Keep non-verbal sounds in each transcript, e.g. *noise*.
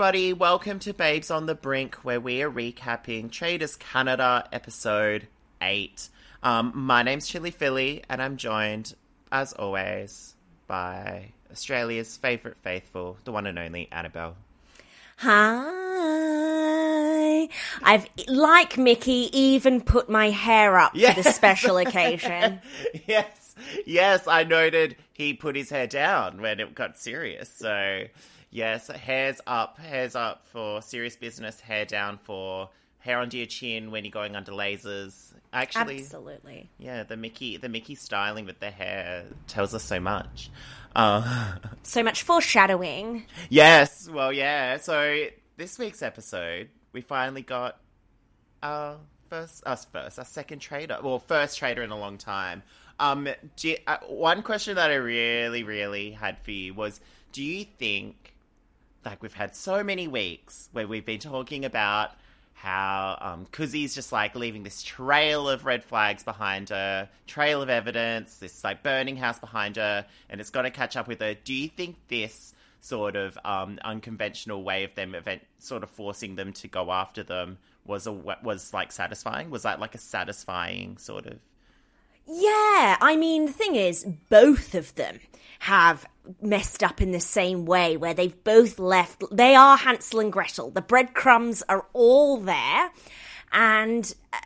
everybody. Welcome to Babes on the Brink, where we are recapping Traitors Canada episode 8. Um, my name's Chili Philly, and I'm joined, as always, by Australia's favourite faithful, the one and only Annabel. Hi. I've, like Mickey, even put my hair up Yes. for the special *laughs* occasion. yes, yes, I noted he put his hair down when it got serious. So, yes, hairs up, hairs up for serious business, hair down for hair under your chin when you're going under lasers. Actually, Absolutely. yeah, the Mickey, the Mickey styling with the hair tells us so much. Uh, *laughs* So much foreshadowing. yes, well, yeah. So this week's episode, we finally got our first, us first, our second trader, well, first trader in a long time. Um, you- uh, one question that I really, really had for you was, do you think, like, we've had so many weeks where we've been talking about how um, Kuzi's just like leaving this trail of red flags behind her, trail of evidence, this like burning house behind her, and it's got to catch up with her. Do you think this sort of um, unconventional way of them event sort of forcing them to go after them was a was like satisfying? Was that like a satisfying sort of? Yeah, I mean, the thing is, both of them have messed up in the same way, where they've both left. They are Hansel and Gretel. The breadcrumbs are all there, and uh,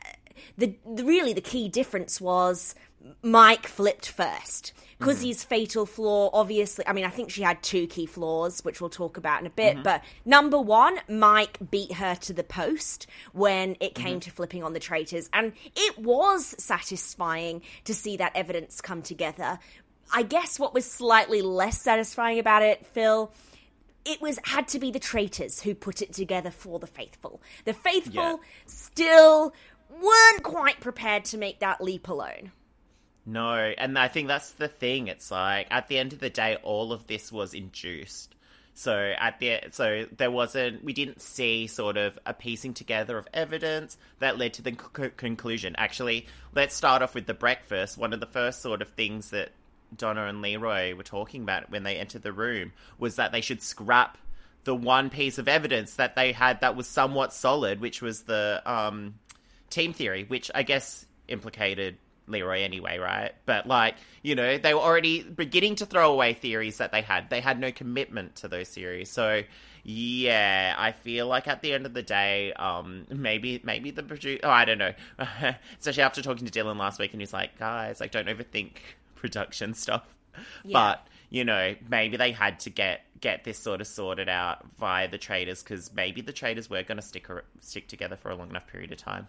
the, the really the key difference was Mike flipped first. Kuzi's mm. fatal flaw, obviously, I mean, I think she had two key flaws, which we'll talk about in a bit. Mm-hmm. But number one, Mike beat her to the post when it mm-hmm. came to flipping on the traitors. And it was satisfying to see that evidence come together. I guess what was slightly less satisfying about it, Phil, it was had to be the traitors who put it together for the faithful. The faithful Yeah. still weren't quite prepared to make that leap alone. No, and I think that's the thing. It's like at the end of the day, all of this was induced. So at the so there wasn't we didn't see sort of a piecing together of evidence that led to the c- conclusion. Actually, let's start off with the breakfast. One of the first sort of things that Donna and Leroy were talking about when they entered the room was that they should scrap the one piece of evidence that they had that was somewhat solid, which was the um, team theory, which I guess implicated Leroy anyway, right? But like, you know, they were already beginning to throw away theories that they had. They had no commitment to those theories. So yeah, I feel like at the end of the day, um, maybe maybe the producer. Oh, I don't know. *laughs* Especially after talking to Dylan last week, and he's like, guys, like, don't overthink *laughs* production stuff. But you know, maybe they had to get get this sort of sorted out via the traitors because maybe the traitors were going to stick stick together for a long enough period of time.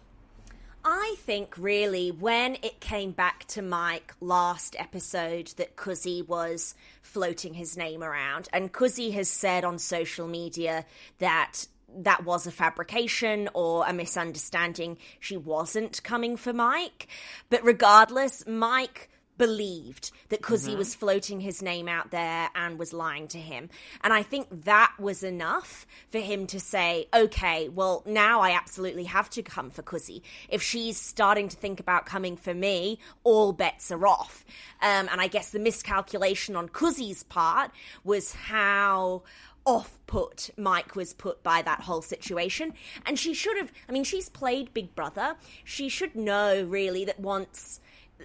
I think really when it came back to Mike last episode that Cuzzy was floating his name around, and Cuzzy has said on social media that that was a fabrication or a misunderstanding. She wasn't coming for Mike. But regardless, Mike believed that Cuzzy was floating his name out there and was lying to him. And I think that was enough for him to say, okay, well, now I absolutely have to come for Cuzzy. If she's starting to think about coming for me, all bets are off. Um, and I guess the miscalculation on Cuzzy's part was how off put Mike was put by that whole situation. And she should have, I mean, she's played Big Brother. She should know really that once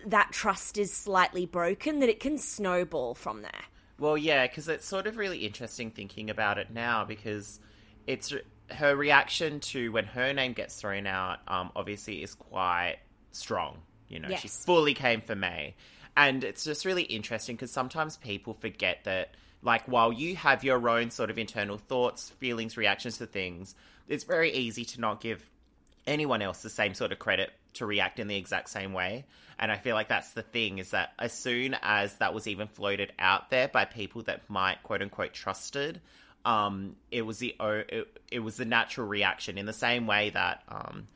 that trust is slightly broken, that it can snowball from there. Well, yeah, because it's sort of really interesting thinking about it now because it's her reaction to when her name gets thrown out. Um, obviously, is quite strong. You know, she fully came for May, and it's just really interesting because sometimes people forget that, like, while you have your own sort of internal thoughts, feelings, reactions to things, it's very easy to not give anyone else the same sort of credit to react in the exact same way. And I feel like that's the thing is that as soon as that was even floated out there by people that might quote unquote trusted, um, it was the it, it was the natural reaction in the same way that um,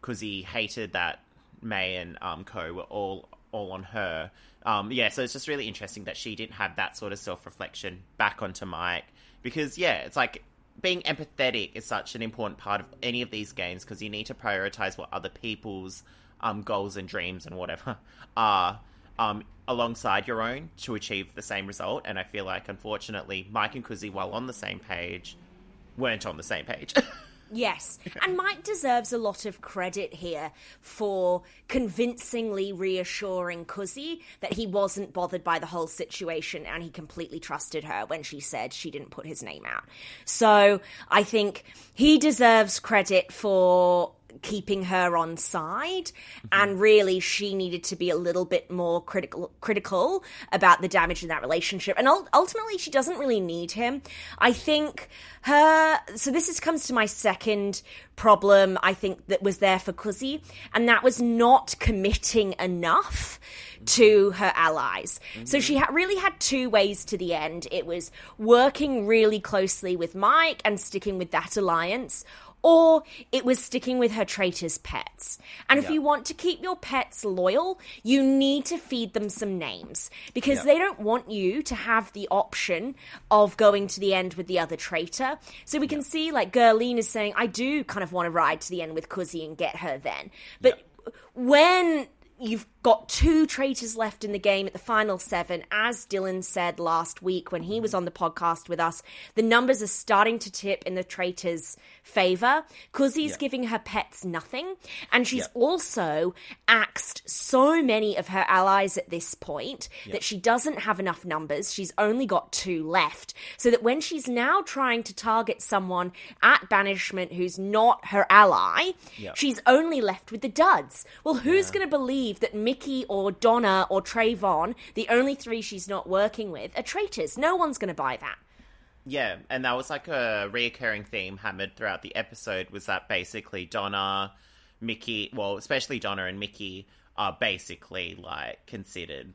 because he hated that May and um, Co were all all on her. Um, yeah, so it's just really interesting that she didn't have that sort of self reflection back onto Mike because yeah, it's like being empathetic is such an important part of any of these games because you need to prioritize what other people's um, goals and dreams and whatever *laughs* are um, alongside your own to achieve the same result. And I feel like, unfortunately, Mike and Kuzi, while on the same page, weren't on the same page. *laughs* Yes. And Mike deserves a lot of credit here for convincingly reassuring Kuzi that he wasn't bothered by the whole situation and he completely trusted her when she said she didn't put his name out. So I think he deserves credit for keeping her on side mm-hmm. and really she needed to be a little bit more critical critical about the damage in that relationship and ultimately she doesn't really need him i think her so this is comes to my second problem i think that was there for Kuzi and that was not committing enough to her allies. Mm-hmm. So she ha- really had two ways to the end. It was working really closely with Mike and sticking with that alliance, or it was sticking with her traitor's pets. And if yeah. you want to keep your pets loyal, you need to feed them some names because yeah. they don't want you to have the option of going to the end with the other traitor. So we can yeah. see, like, Gerline is saying, I do kind of want to ride to the end with Kuzi and get her then. But when you've got two traitors left in the game at the final seven. As Dylan said last week when he was on the podcast with us, the numbers are starting to tip in the traitors' favor. Kuzi's yeah. giving her pets nothing, and she's yeah. also axed so many of her allies at this point yeah. that she doesn't have enough numbers. She's only got two left, so that when she's now trying to target someone at banishment who's not her ally, she's only left with the duds. Well, who's going to believe that Mickey or Donna or Trayvon, the only three she's not working with, are traitors? No one's going to buy that. Yeah, and that was like a reoccurring theme hammered throughout the episode was that basically Donna, Mickey, well, especially Donna and Mickey are basically like considered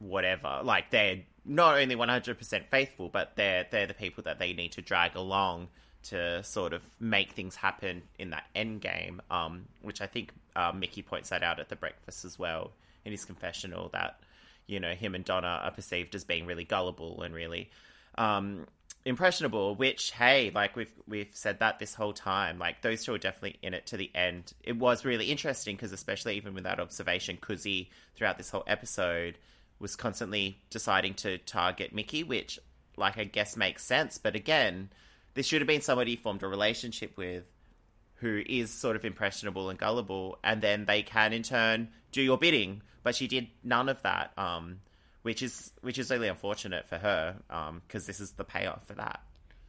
whatever. Like they're not only 100% faithful, but they're they're the people that they need to drag along to sort of make things happen in that end game, um, which I think uh, Mickey points that out at the breakfast as well in his confessional that you know him and Donna are perceived as being really gullible and really um, impressionable, which hey, like we've we've said that this whole time. Like those two are definitely in it to the end. It was really interesting because especially even with that observation, Kuzi throughout this whole episode was constantly deciding to target Mickey, which like I guess makes sense. But again, this should have been somebody he formed a relationship with who is sort of impressionable and gullible, and then they can in turn do your bidding. But she did none of that. Um, which is which is really unfortunate for her because um, this is the payoff for that.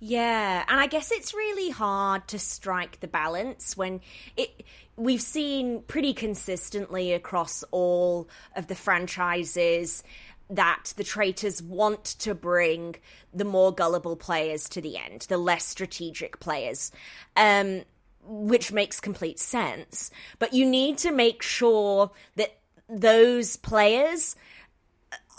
Yeah, and I guess it's really hard to strike the balance when it we've seen pretty consistently across all of the franchises that the traitors want to bring the more gullible players to the end, the less strategic players. Um, which makes complete sense, but you need to make sure that those players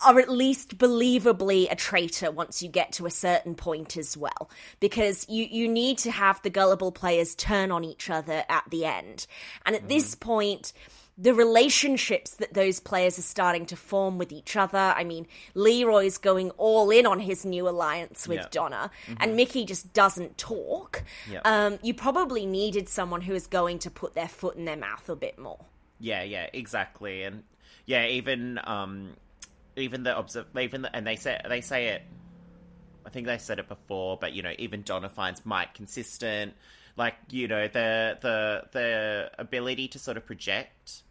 are at least believably a traitor once you get to a certain point as well because you you need to have the gullible players turn on each other at the end and at mm. this point the relationships that those players are starting to form with each other. I mean, Leroy's going all in on his new alliance with Donna, mm-hmm. and Mickey just doesn't talk. Um, you probably needed someone who is going to put their foot in their mouth a bit more. Yeah, yeah, exactly, and yeah, even um, even the observe, even the, and they say they say it. I think they said it before, but you know, even Donna finds Mike consistent. Like you know, the the the ability to sort of project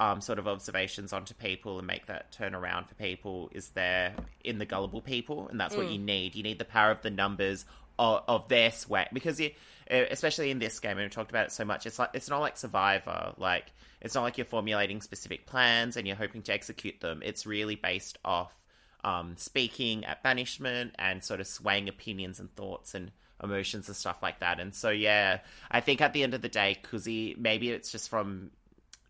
um, sort of observations onto people and make that turn around for people is there in the gullible people, and that's mm. what you need. You need the power of the numbers of, of their sweat because you, especially in this game, and we've talked about it so much. It's like it's not like Survivor, like it's not like you're formulating specific plans and you're hoping to execute them. It's really based off um, speaking at banishment and sort of swaying opinions and thoughts and emotions and stuff like that. And so, yeah, I think at the end of the day, Kuzi, maybe it's just from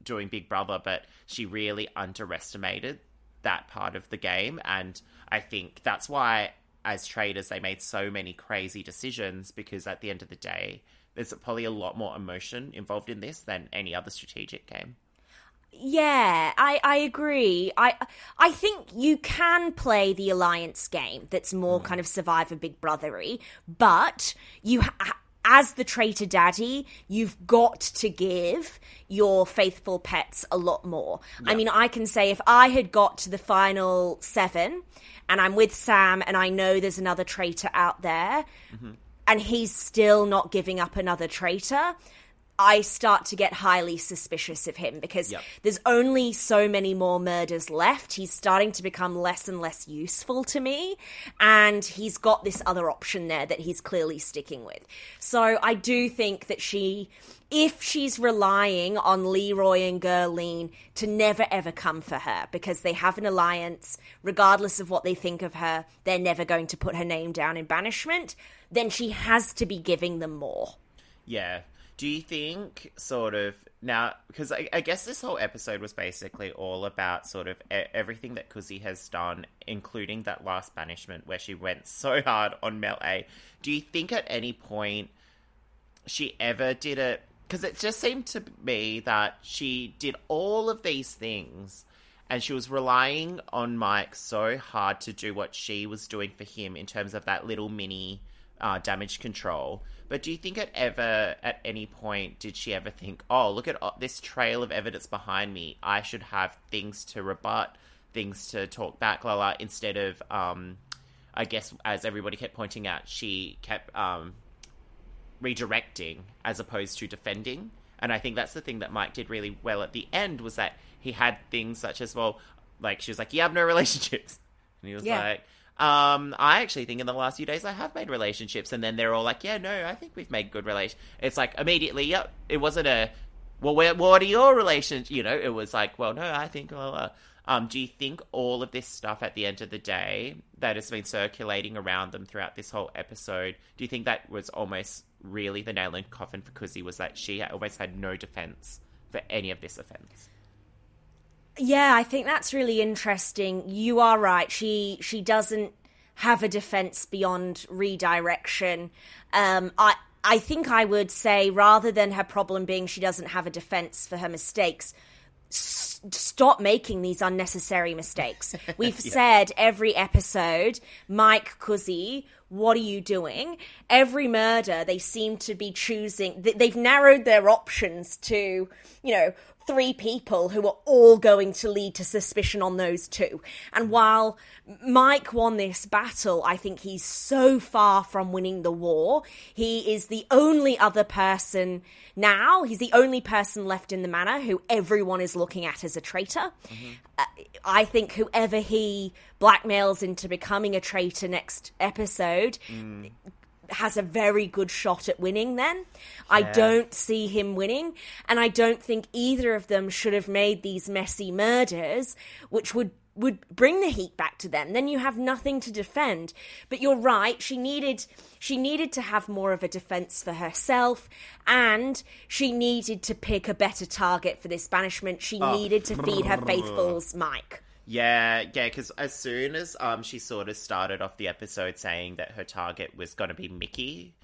doing Big Brother, but she really underestimated that part of the game. And I think that's why, as traitors, they made so many crazy decisions because at the end of the day, there's probably a lot more emotion involved in this than any other strategic game. Yeah, I, I agree. I I think you can play the alliance game that's more mm. kind of survivor big brothery, but you ha- as the traitor daddy, you've got to give your faithful pets a lot more. Yeah. I mean, I can say if I had got to the final seven and I'm with Sam and I know there's another traitor out there, mm-hmm. and he's still not giving up another traitor, I start to get highly suspicious of him because Yep. there's only so many more murders left. He's starting to become less and less useful to me, and he's got this other option there that he's clearly sticking with. So I do think that she, if she's relying on Leroy and Gerline to never ever come for her because they have an alliance, regardless of what they think of her, they're never going to put her name down in banishment, then she has to be giving them more. Yeah. Do you think, sort of, now, because I, I guess this whole episode was basically all about sort of everything that Kuzi has done, including that last banishment where she went *laughs* so hard on Mel A. Do you think at any point she ever did it? Because it just seemed to me that she did all of these things and she was relying on Mike so hard to do what she was doing for him in terms of that little mini uh, damage control. But do you think at ever, at any point, did she ever think, oh, look at uh, this trail of evidence behind me. I should have things to rebut, things to talk back, la la, instead of, um, I guess, as everybody kept pointing out, she kept um, redirecting as opposed to defending. And I think that's the thing that Mike did really well at the end was that he had things such as, well, like she was like, you have no relationships. And he was Yeah. like, um, I actually think in the last few days I have made relationships. And then they're all like, yeah, no, I think we've made good relations. It's like immediately, yep, it wasn't a, well, where, what are your relations? You know, it was like, well, no, I think, well, uh, um, do you think all of this stuff at the end of the day that has been circulating around them throughout this whole episode, do you think that was almost really the nail in the coffin for Kuzi was that she almost had no defense for any of this offense? Yeah, I think that's really interesting. You are right. She she doesn't have a defense beyond redirection. Um, I I think I would say rather than her problem being she doesn't have a defense for her mistakes, s- stop making these unnecessary mistakes. *laughs* We've said every episode, Mike Cuzzy, what are you doing? Every murder, they seem to be choosing, they've narrowed their options to, you know, three people who are all going to lead to suspicion on those two. And while Mike won this battle, I think he's so far from winning the war. He is the only other person now, he's the only person left in the manor who everyone is looking at as a traitor. Uh, I think whoever he blackmails into becoming a traitor next episode mm. has a very good shot at winning then. I don't see him winning, and I don't think either of them should have made these messy murders, which would would bring the heat back to them. Then you have nothing to defend. But you're right, she needed she needed to have more of a defense for herself and she needed to pick a better target for this banishment. She needed to feed her faithfuls *laughs* Mike. Yeah, yeah, because as soon as um she sort of started off the episode saying that her target was going to be Mickey,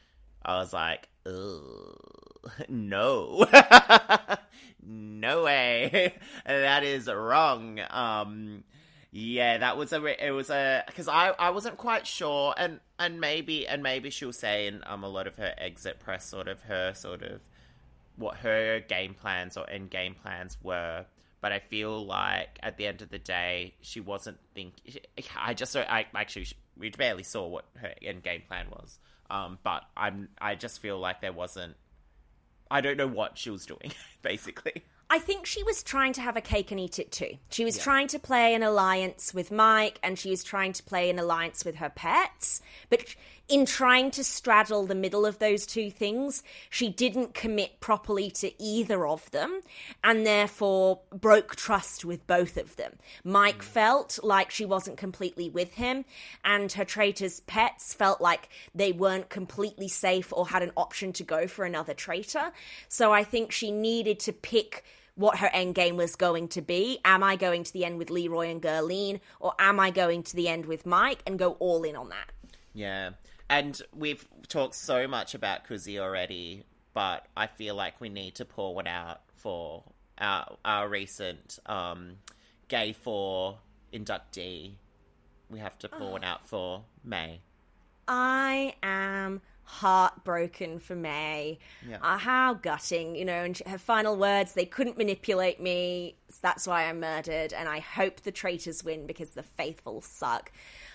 I was like, *laughs* no, *laughs* no way, that is wrong. Um, yeah, that was a it was a because I I wasn't quite sure, and and maybe and maybe she'll say in um a lot of her exit press, sort of her sort of what her game plans or end game plans were. But I feel like at the end of the day, she wasn't think. I just I actually we barely saw what her end game plan was. Um, but I'm I just feel like there wasn't. I don't know what she was doing, *laughs* basically. I think she was trying to have a cake and eat it too. She was trying to play an alliance with Mike and she was trying to play an alliance with her pets. But in trying to straddle the middle of those two things, she didn't commit properly to either of them and therefore broke trust with both of them. Mike mm. felt like she wasn't completely with him and her traitor's pets felt like they weren't completely safe or had an option to go for another traitor. So I think she needed to pick what her end game was going to be. Am I going to the end with Leroy and Gerline, or am I going to the end with Mike and go all in on that? Yeah. And we've talked so much about Kuzi already, but I feel like we need to pour one out for our our recent um, gay four inductee. We have to pour one out for May. I am heartbroken for May. Yeah. Uh, how gutting, you know, and her final words, they couldn't manipulate me. That's why I'm murdered. And I hope the traitors win because the faithful suck.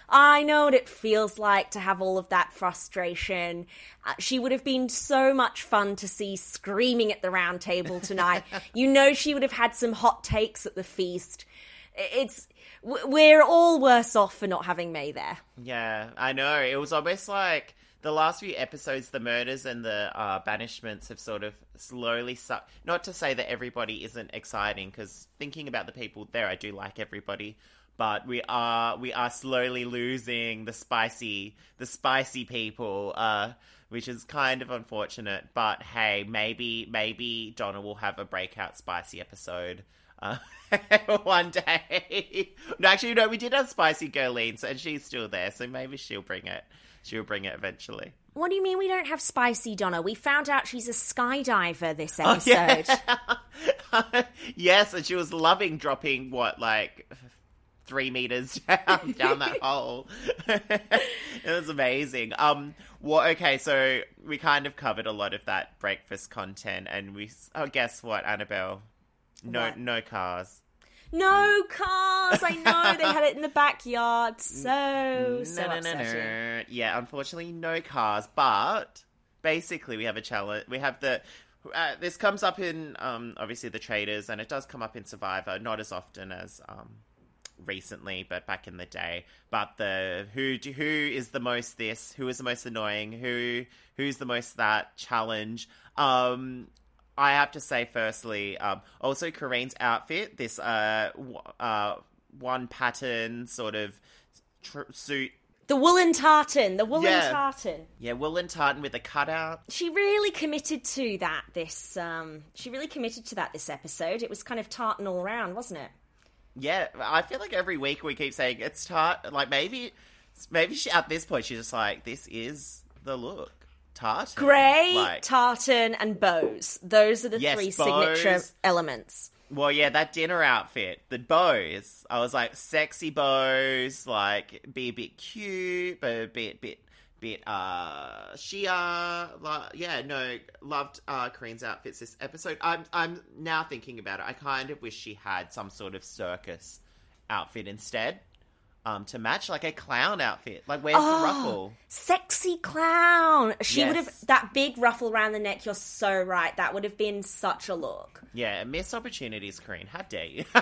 I know what it feels like to have all of that frustration. Uh, she would have been so much fun to see screaming at the round table tonight. *laughs* you know, she would have had some hot takes at the feast. It's we're all worse off for not having May there. Yeah, I know. It was almost like the last few episodes, the murders and the uh, banishments have sort of slowly sucked. Not to say that everybody isn't exciting, because thinking about the people there, I do like everybody but we are we are slowly losing the spicy the spicy people uh which is kind of unfortunate but hey maybe maybe donna will have a breakout spicy episode uh, *laughs* one day no actually no we did have spicy girlene and she's still there so maybe she'll bring it she'll bring it eventually what do you mean we don't have spicy Donna? We found out she's a skydiver this episode. Oh, yeah. *laughs* yes, and she was loving dropping what like three meters *laughs* down, down that *laughs* hole. it was amazing. Um, well, okay, so we kind of covered a lot of that breakfast content, and we. Oh, guess what, Annabel? No, What? no cars. No cars. I know they had it in the backyard. *laughs* So so no, no, no, Yeah, unfortunately, no cars. But basically, we have a challenge. We have the. Uh, this comes up in um, obviously the traitors, and it does come up in Survivor, not as often as um, recently, but back in the day. But the who do, who is the most this? Who is the most annoying? Who who's the most that challenge? Um, I have to say, firstly, um, also Karine's outfit, this uh, w- uh, one pattern sort of tr- suit. The woolen tartan. The woolen Yeah. tartan. Yeah, woolen tartan with a cutout. She really committed to that. This. Um. She really committed to that this episode. It was kind of tartan all around, wasn't it? Yeah, I feel like every week we keep saying it's tart. Like maybe, maybe she, at this point she's just like, this is the look. Tartan. Grey, Like, tartan, and bows. Those are the Yes, three bows. signature elements. Well, yeah, that dinner outfit, the bows. I was like, sexy bows, like be a bit cute, but a bit, bit, bit, uh, Shia. Like, yeah, no, loved uh, Karine's outfits this episode. I'm, I'm now thinking about it. I kind of wish she had some sort of circus outfit instead, um, to match like a clown outfit. Like, where's Oh. the ruffle? Sexy clown. She would have that big ruffle around the neck. You're so right. That would have been such a look. Yeah, missed opportunities, Karine. How dare you? *laughs*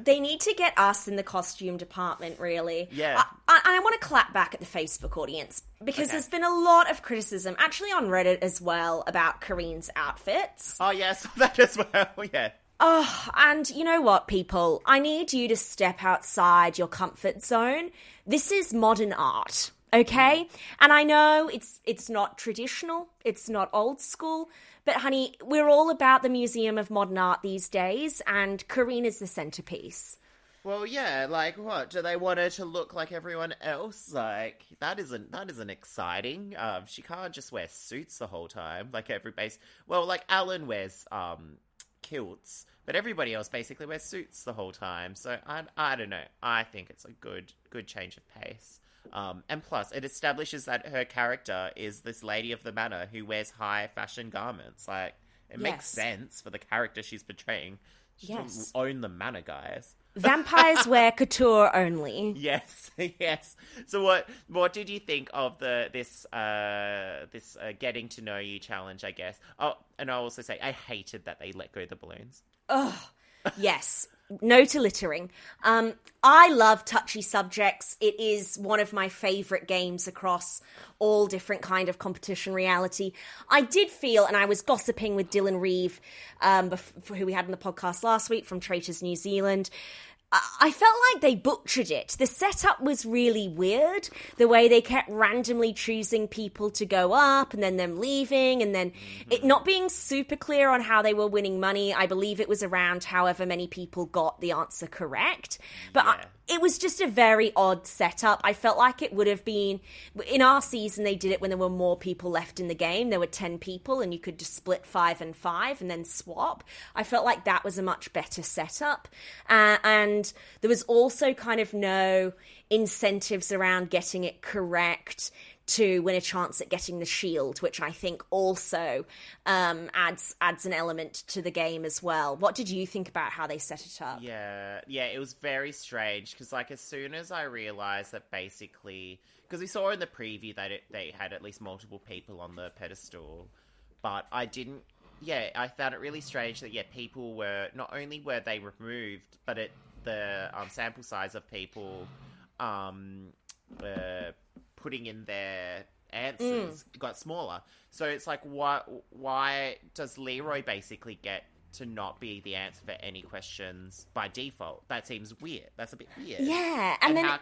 They need to get us in the costume department, really. Yeah. I, I, I want to clap back at the Facebook audience because Okay. there's been a lot of criticism, actually on Reddit as well, about Karine's outfits. oh, yes, *laughs* that as well. Yeah. Oh, and you know what, people? I need you to step outside your comfort zone. This is modern art, okay? And I know it's it's not traditional, it's not old school, but honey, we're all about the Museum of Modern Art these days, and Karine is the centerpiece. Well, yeah, like what? Do they want her to look like everyone else? Like that isn't that isn't exciting. Um, she can't just wear suits the whole time, like everybody's. Well, like Alan wears um kilts, but everybody else basically wears suits the whole time. So I I don't know. I think it's a good good change of pace. Um, and plus, it establishes that her character is this lady of the manor who wears high fashion garments. Like it makes sense for the character she's portraying. She Yes. own the manor, guys. *laughs* Vampires wear couture only. Yes, *laughs* yes. So what what did you think of the this uh this uh, getting to know you challenge, I guess? Oh, and I'll also say I hated that they let go of the balloons. Oh, yes. No to littering. Um, I love touchy subjects. It is one of my favorite games across all different kind of competition reality. I did feel, and I was gossiping with Dylan Reeve, um, bef- who we had in the podcast last week from Traitors New Zealand. I- I felt like they butchered it. The setup was really weird. The way they kept randomly choosing people to go up and then them leaving and then it mm-hmm. not being super clear on how they were winning money. I believe it was around however many people got the answer correct. But I- Yeah. It was just a very odd setup. I felt like it would have been in our season. They did it when there were more people left in the game. There were ten people, and you could just split five and five and then swap. I felt like that was a much better setup, uh, and there was also kind of no incentives around getting it correct to win a chance at getting the shield, which I think also um, adds adds an element to the game as well. What did you think about how they set it up? Yeah, yeah, it was very strange because like as soon as I realized that basically because we saw in the preview that it, they had at least multiple people on the pedestal, but I didn't. Yeah, I found it really strange that yeah, people were not only were they removed, but it the um, sample size of people um, were putting in their answers Mm. got smaller. So it's like, why? Why does Leroy basically get to not be the answer for any questions by default? That seems weird. That's a bit weird. Yeah, and, then how?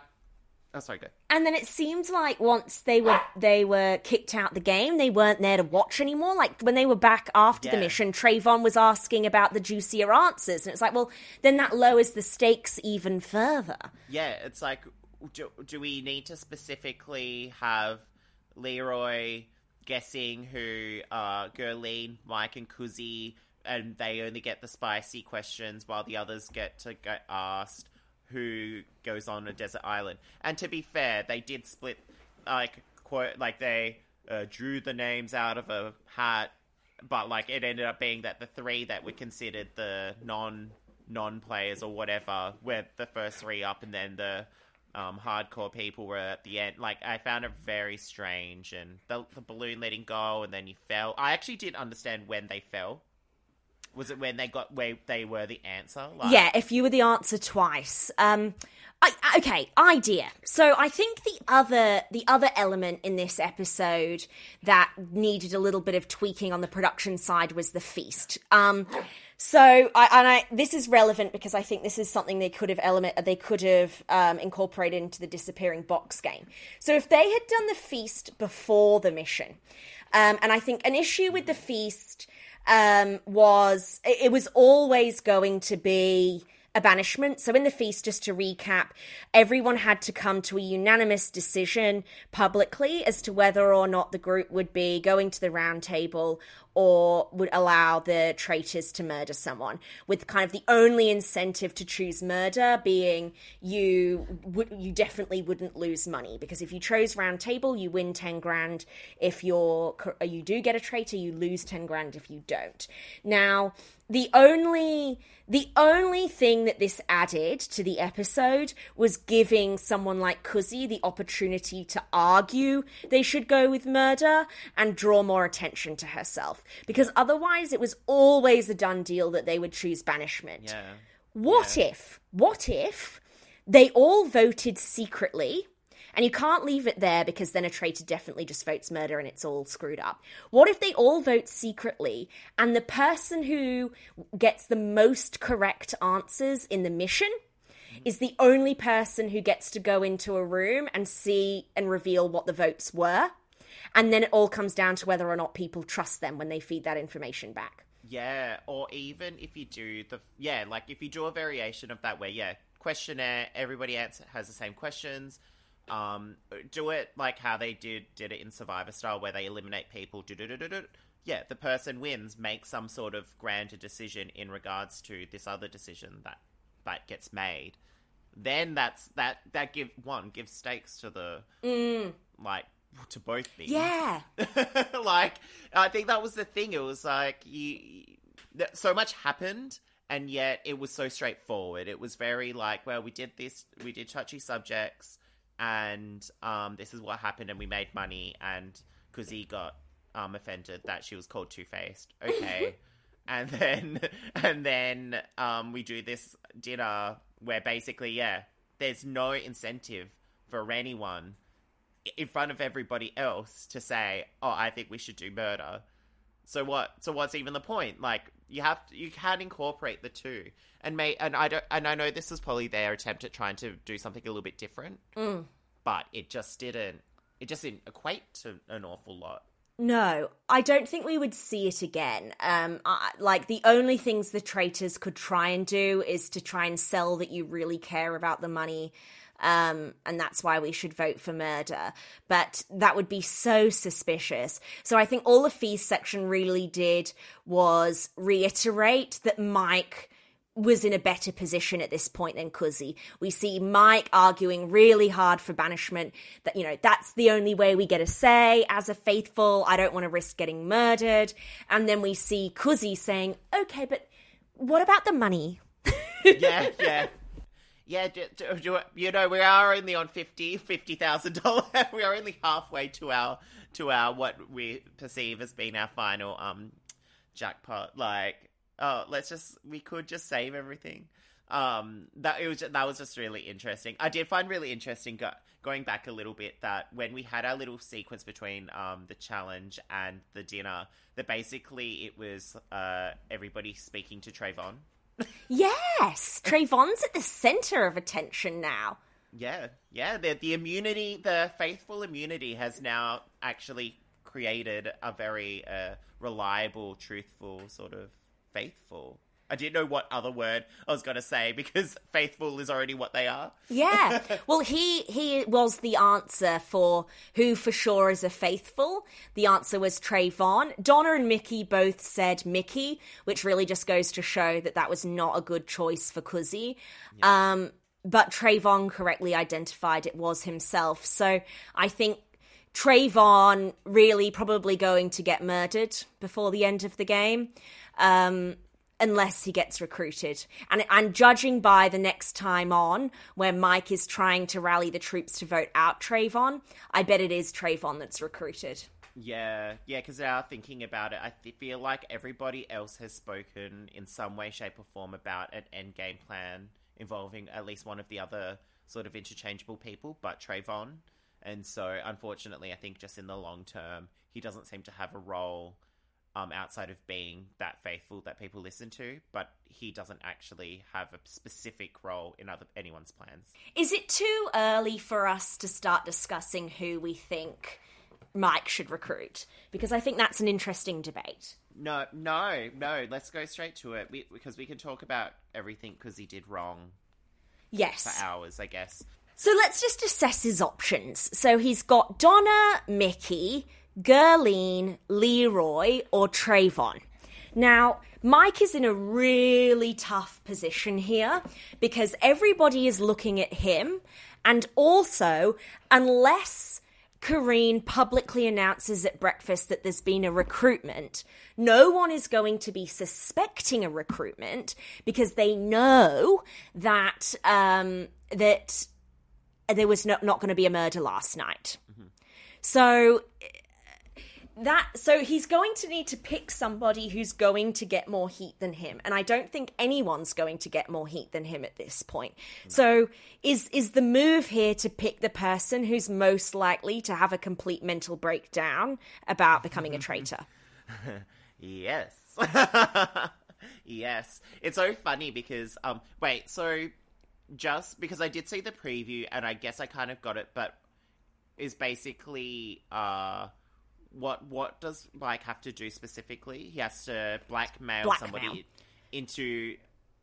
Oh, sorry, go. and then it seemed like once they were they were kicked out the game, they weren't there to watch anymore. Like when they were back after the mission, Trayvon was asking about the juicier answers, and it's like, well, then that lowers the stakes even further. Yeah, it's like, do, do we need to specifically have Leroy guessing who uh, Gurleen, Mike, and Kuzi, and they only get the spicy questions while the others get to get asked who goes on a desert island? And to be fair, they did split, like, quote, like they uh, drew the names out of a hat, but like it ended up being that the three that were considered the non non players or whatever were the first three up, and then the um, hardcore people were at the end. Like I found it very strange, and the, the balloon letting go, and then you fell. I actually didn't understand when they fell. Was it when they got where they were the answer? Like, Yeah, if you were the answer twice. Um I, okay, idea. So I think the other the other element in this episode that needed a little bit of tweaking on the production side was the feast. Um so I and I this is relevant because I think this is something they could have element they could have um, incorporated into the disappearing box game. So if they had done the feast before the mission, um, and I think an issue with the feast um, was it it was always going to be a banishment. So in the feast, just to recap, everyone had to come to a unanimous decision publicly as to whether or not the group would be going to the round table or would allow the traitors to murder someone with kind of the only incentive to choose murder being you would you definitely wouldn't lose money because if you chose round table you win 10 grand. If you're you do get a traitor you lose 10 grand if you don't. Now the only the only thing that this added to the episode was giving someone like Kuzi the opportunity to argue they should go with murder and draw more attention to herself because otherwise it was always a done deal that they would choose banishment. yeah. What if, what if they all voted secretly? And you can't leave it there because then a traitor definitely just votes murder and it's all screwed up. What if they all vote secretly and the person who gets the most correct answers in the mission is the only person who gets to go into a room and see and reveal what the votes were? And then it all comes down to whether or not people trust them when they feed that information back. Yeah, or even if you do the yeah, like if you do a variation of that where yeah, questionnaire, everybody answer, has the same questions. Um, do it like how they did did it in Survivor Style, where they eliminate people. Yeah, the person wins, Make some sort of grander decision in regards to this other decision that that gets made. Then that's that that give one gives stakes to the like to both things. Yeah. *laughs* like I think that was the thing. It was like you, so much happened, and yet it was so straightforward. It was very like, well, we did this, we did touchy subjects, and um, this is what happened, and we made money, and Kuzi got um offended that she was called two faced. *laughs* Okay. And then, and then, um, we do this dinner where basically, yeah, there's no incentive for anyone in front of everybody else to say, "Oh, I think we should do murder." So what? So what's even the point? Like you have to, you can incorporate the two, and may and I don't and I know this is probably their attempt at trying to do something a little bit different, but it just didn't. It just didn't equate to an awful lot. No, I don't think we would see it again. Um, I, like the only things the traitors could try and do is to try and sell that you really care about the money, um, and that's why we should vote for murder. But that would be so suspicious. So I think all the feast section really did was reiterate that Mike was in a better position at this point than Cuzzy. We see Mike arguing really hard for banishment that, you know, that's the only way we get a say as a faithful. I don't want to risk getting murdered. And then we see Cuzzy saying, okay, but what about the money? yeah, yeah. Yeah, do, do, do, you know, we are only on fifty, fifty thousand dollars. *laughs* we are only halfway to our to our what we perceive as being our final um jackpot. Like, oh, let's just we could just save everything. Um, that it was that was just really interesting. I did find really interesting go, going back a little bit that when we had our little sequence between um the challenge and the dinner, that basically it was uh everybody speaking to Trayvon. Yes, Trayvon's at the center of attention now. Yeah, yeah. The the immunity, the faithful immunity, has now actually created a very uh, reliable, truthful sort of faithful. I didn't know what other word I was going to say because *laughs* faithful is already what they are. Yeah. *laughs* Well, he he was the answer for who for sure is a faithful. The answer was Trayvon. Donna and Mickey both said Mickey, which really just goes to show that that was not a good choice for Cuzzy. Yeah. Um, but Trayvon correctly identified it was himself. So I think Trayvon really probably going to get murdered before the end of the game. Um, unless he gets recruited. And judging by the next time on, where Mike is trying to rally the troops to vote out Trayvon, I bet it is Trayvon that's recruited. Yeah, yeah, because now thinking about it, I feel like everybody else has spoken in some way, shape, or form about an end game plan involving at least one of the other sort of interchangeable people, but Trayvon. And so, unfortunately, I think just in the long term, he doesn't seem to have a role um, outside of being that faithful that people listen to, but he doesn't actually have a specific role in other anyone's plans. Is it too early for us to start discussing who we think Mike should recruit? Because I think that's an interesting debate. No, no, no. Let's go straight to it we, because we can talk about everything because he did wrong. Yes, for hours, I guess. So let's just assess his options. So he's got Donna, Mickey, Gerline, Leroy, or Trayvon. Now, Mike is in a really tough position here because everybody is looking at him, and also, unless Karine publicly announces at breakfast that there's been a recruitment, no one is going to be suspecting a recruitment because they know that um, that there was no, not going to be a murder last night. Mm-hmm. So that so he's going to need to pick somebody who's going to get more heat than him and i don't think anyone's going to get more heat than him at this point. So is is the move here to pick the person who's most likely to have a complete mental breakdown about becoming a *laughs* traitor? Yes. *laughs* Yes. It's so funny because um wait so just because i did see the preview and i guess i kind of got it but is basically uh what what does Mike have to do specifically? He has to blackmail, blackmail. somebody into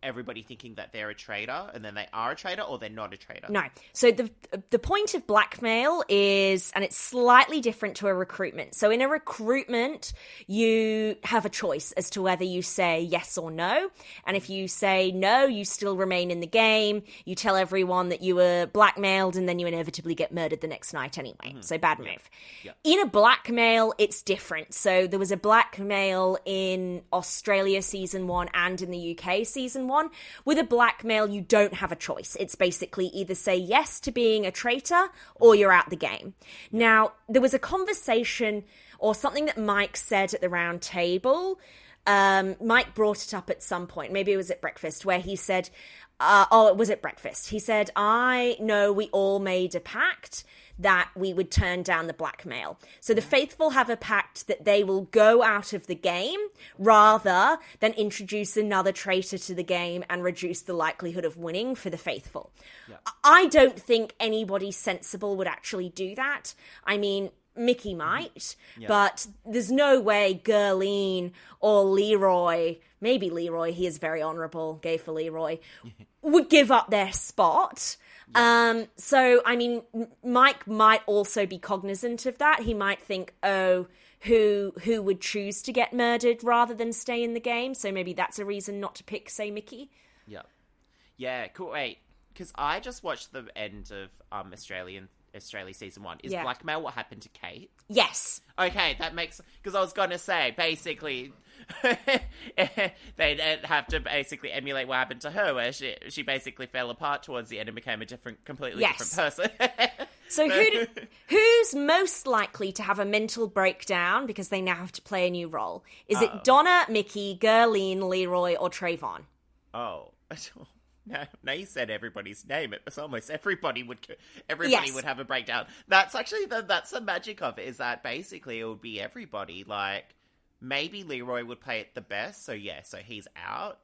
everybody thinking that they're a traitor and then they are a traitor or they're not a traitor. No. So the the point of blackmail is and it's slightly different to a recruitment. So in a recruitment, you have a choice as to whether you say yes or no. And if you say no, you still remain in the game. You tell everyone that you were blackmailed and then you inevitably get murdered the next night anyway. Mm-hmm. So bad move. Yeah. In a blackmail, it's different. So there was a blackmail in Australia season 1 and in the UK season one. With a blackmail, you don't have a choice. It's basically either say yes to being a traitor or you're out the game. Now, there was a conversation or something that Mike said at the round table. Um, Mike brought it up at some point, maybe it was at breakfast, where he said, uh, oh, it was at breakfast. He said, I know we all made a pact that we would turn down the blackmail. So the faithful have a pact that they will go out of the game rather than introduce another traitor to the game and reduce the likelihood of winning for the faithful. Yeah. I don't think anybody sensible would actually do that. I mean, Mickey mm-hmm. might, yeah. but there's no way Gerline or Leroy, maybe Leroy, he is very honourable, gay for Leroy, *laughs* would give up their spot um, so, I mean, Mike might also be cognizant of that. He might think, oh, who who would choose to get murdered rather than stay in the game? So maybe that's a reason not to pick, say, Mickey. Yeah, Yeah, cool. Wait, because I just watched the end of um Australian Australia season one. Is Yeah. blackmail what happened to Kate? Yes. Okay, that makes because I was gonna say basically *laughs* they'd have to basically emulate what happened to her, where she she basically fell apart towards the end and became a different, completely Yes. different person. *laughs* So who do, who's most likely to have a mental breakdown because they now have to play a new role? Is Oh. it Donna, Mickey, Gerline, Leroy, or Trayvon? oh. *laughs* Now, now you said everybody's name. It was almost everybody would everybody Yes. would have a breakdown. That's actually the that's the magic of it. Is that basically it would be everybody. Like maybe Leroy would play it the best. So yeah, so he's out.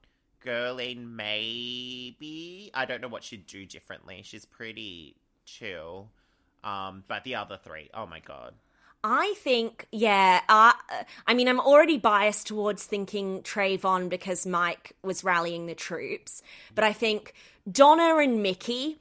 Gerline maybe I don't know what she'd do differently. She's pretty chill. Um, but the other three, oh my god. I think, yeah. Uh, I mean, I'm already biased towards thinking Trayvon because Mike was rallying the troops, but I think Donna and Mickey.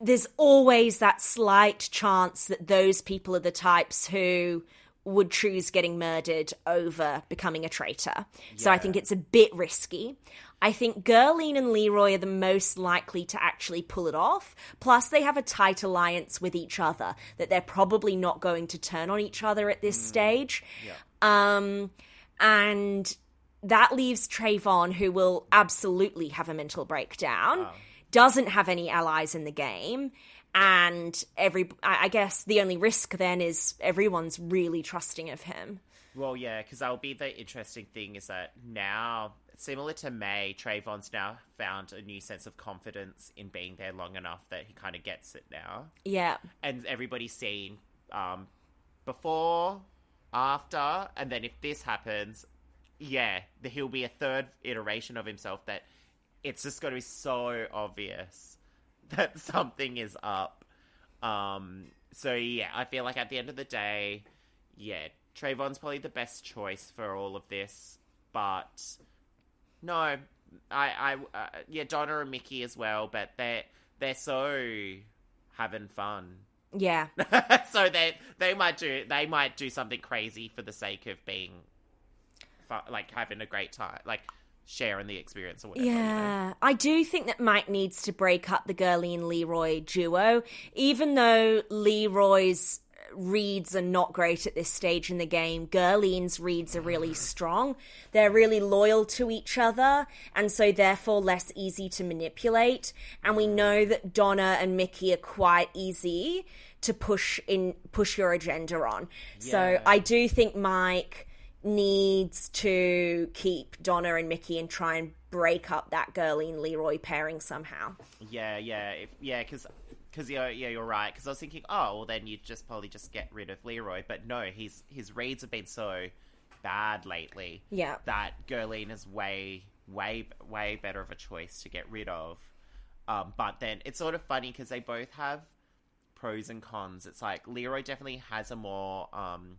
There's always that slight chance that those people are the types who would choose getting murdered over becoming a traitor. So I think it's a bit risky. I think Gerline and Leroy are the most likely to actually pull it off. Plus, they have a tight alliance with each other that they're probably not going to turn on each other at this stage. Um, and that leaves Trayvon, who will absolutely have a mental breakdown, doesn't have any allies in the game. And every, I guess the only risk then is everyone's really trusting of him. Well, yeah, because that'll be the interesting thing is that now, similar to May, Trayvon's now found a new sense of confidence in being there long enough that he kind of gets it now. Yeah. And everybody's seen um, before, after, and then if this happens, yeah, he'll be a third iteration of himself that it's just going to be so obvious that *laughs* something is up. Um, so yeah, I feel like at the end of the day, yeah, Trayvon's probably the best choice for all of this, but no, I, I, uh, yeah, Donna and Mickey as well, but they're they're so having fun. Yeah. *laughs* so they they might do they might do something crazy for the sake of being like having a great time, like sharing the experience or whatever. you know? Yeah, I do think that Mike needs to break up the Gerline Leroy duo, even though Leroy's reads are not great at this stage in the game. Gerline's reads are really mm. strong. They're really loyal to each other, and so therefore less easy to manipulate. And we know that Donna and Mickey are quite easy to push in push your agenda on. So I do think Mike needs to keep Donna and Mickey and try and break up that Gerline Leroy pairing somehow. Yeah, yeah, if, yeah, because because you're yeah you're right. Because I was thinking, oh, well then you'd just probably just get rid of Leroy, but no, his his reads have been so bad lately. Yeah. that Gerline is way way way better of a choice to get rid of. Um, but then it's sort of funny because they both have pros and cons. It's like Leroy definitely has a more um,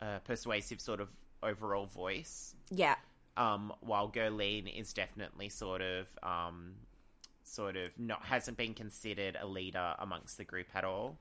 uh, persuasive sort of overall voice Yeah. um, while Gerline is definitely sort of um, sort of not hasn't been considered a leader amongst the group at all.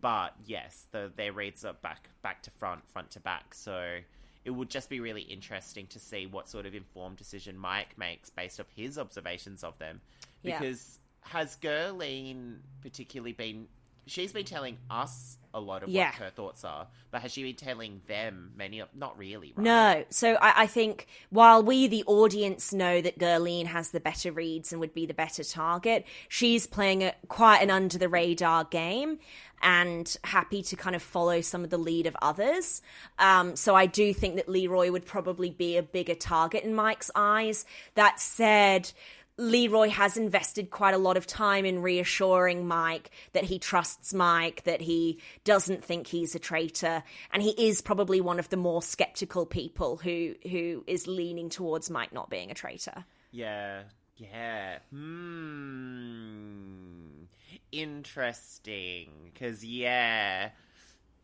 But yes, the, their reads are back back to front, front to back. So it would just be really interesting to see what sort of informed decision Mike makes based off his observations of them. Yeah. Because has Gerline particularly been? She's been telling us a lot of Yeah. what her thoughts are, but has she been telling them many of? Not really, right? No. So I, I think while we, the audience, know that Gerline has the better reads and would be the better target, she's playing a, quite an under the radar game and happy to kind of follow some of the lead of others. Um, so I do think that Leroy would probably be a bigger target in Mike's eyes. That said, Leroy has invested quite a lot of time in reassuring Mike that he trusts Mike, that he doesn't think he's a traitor, and he is probably one of the more skeptical people who who is leaning towards Mike not being a traitor. Yeah, yeah. Hmm. Interesting. Because yeah,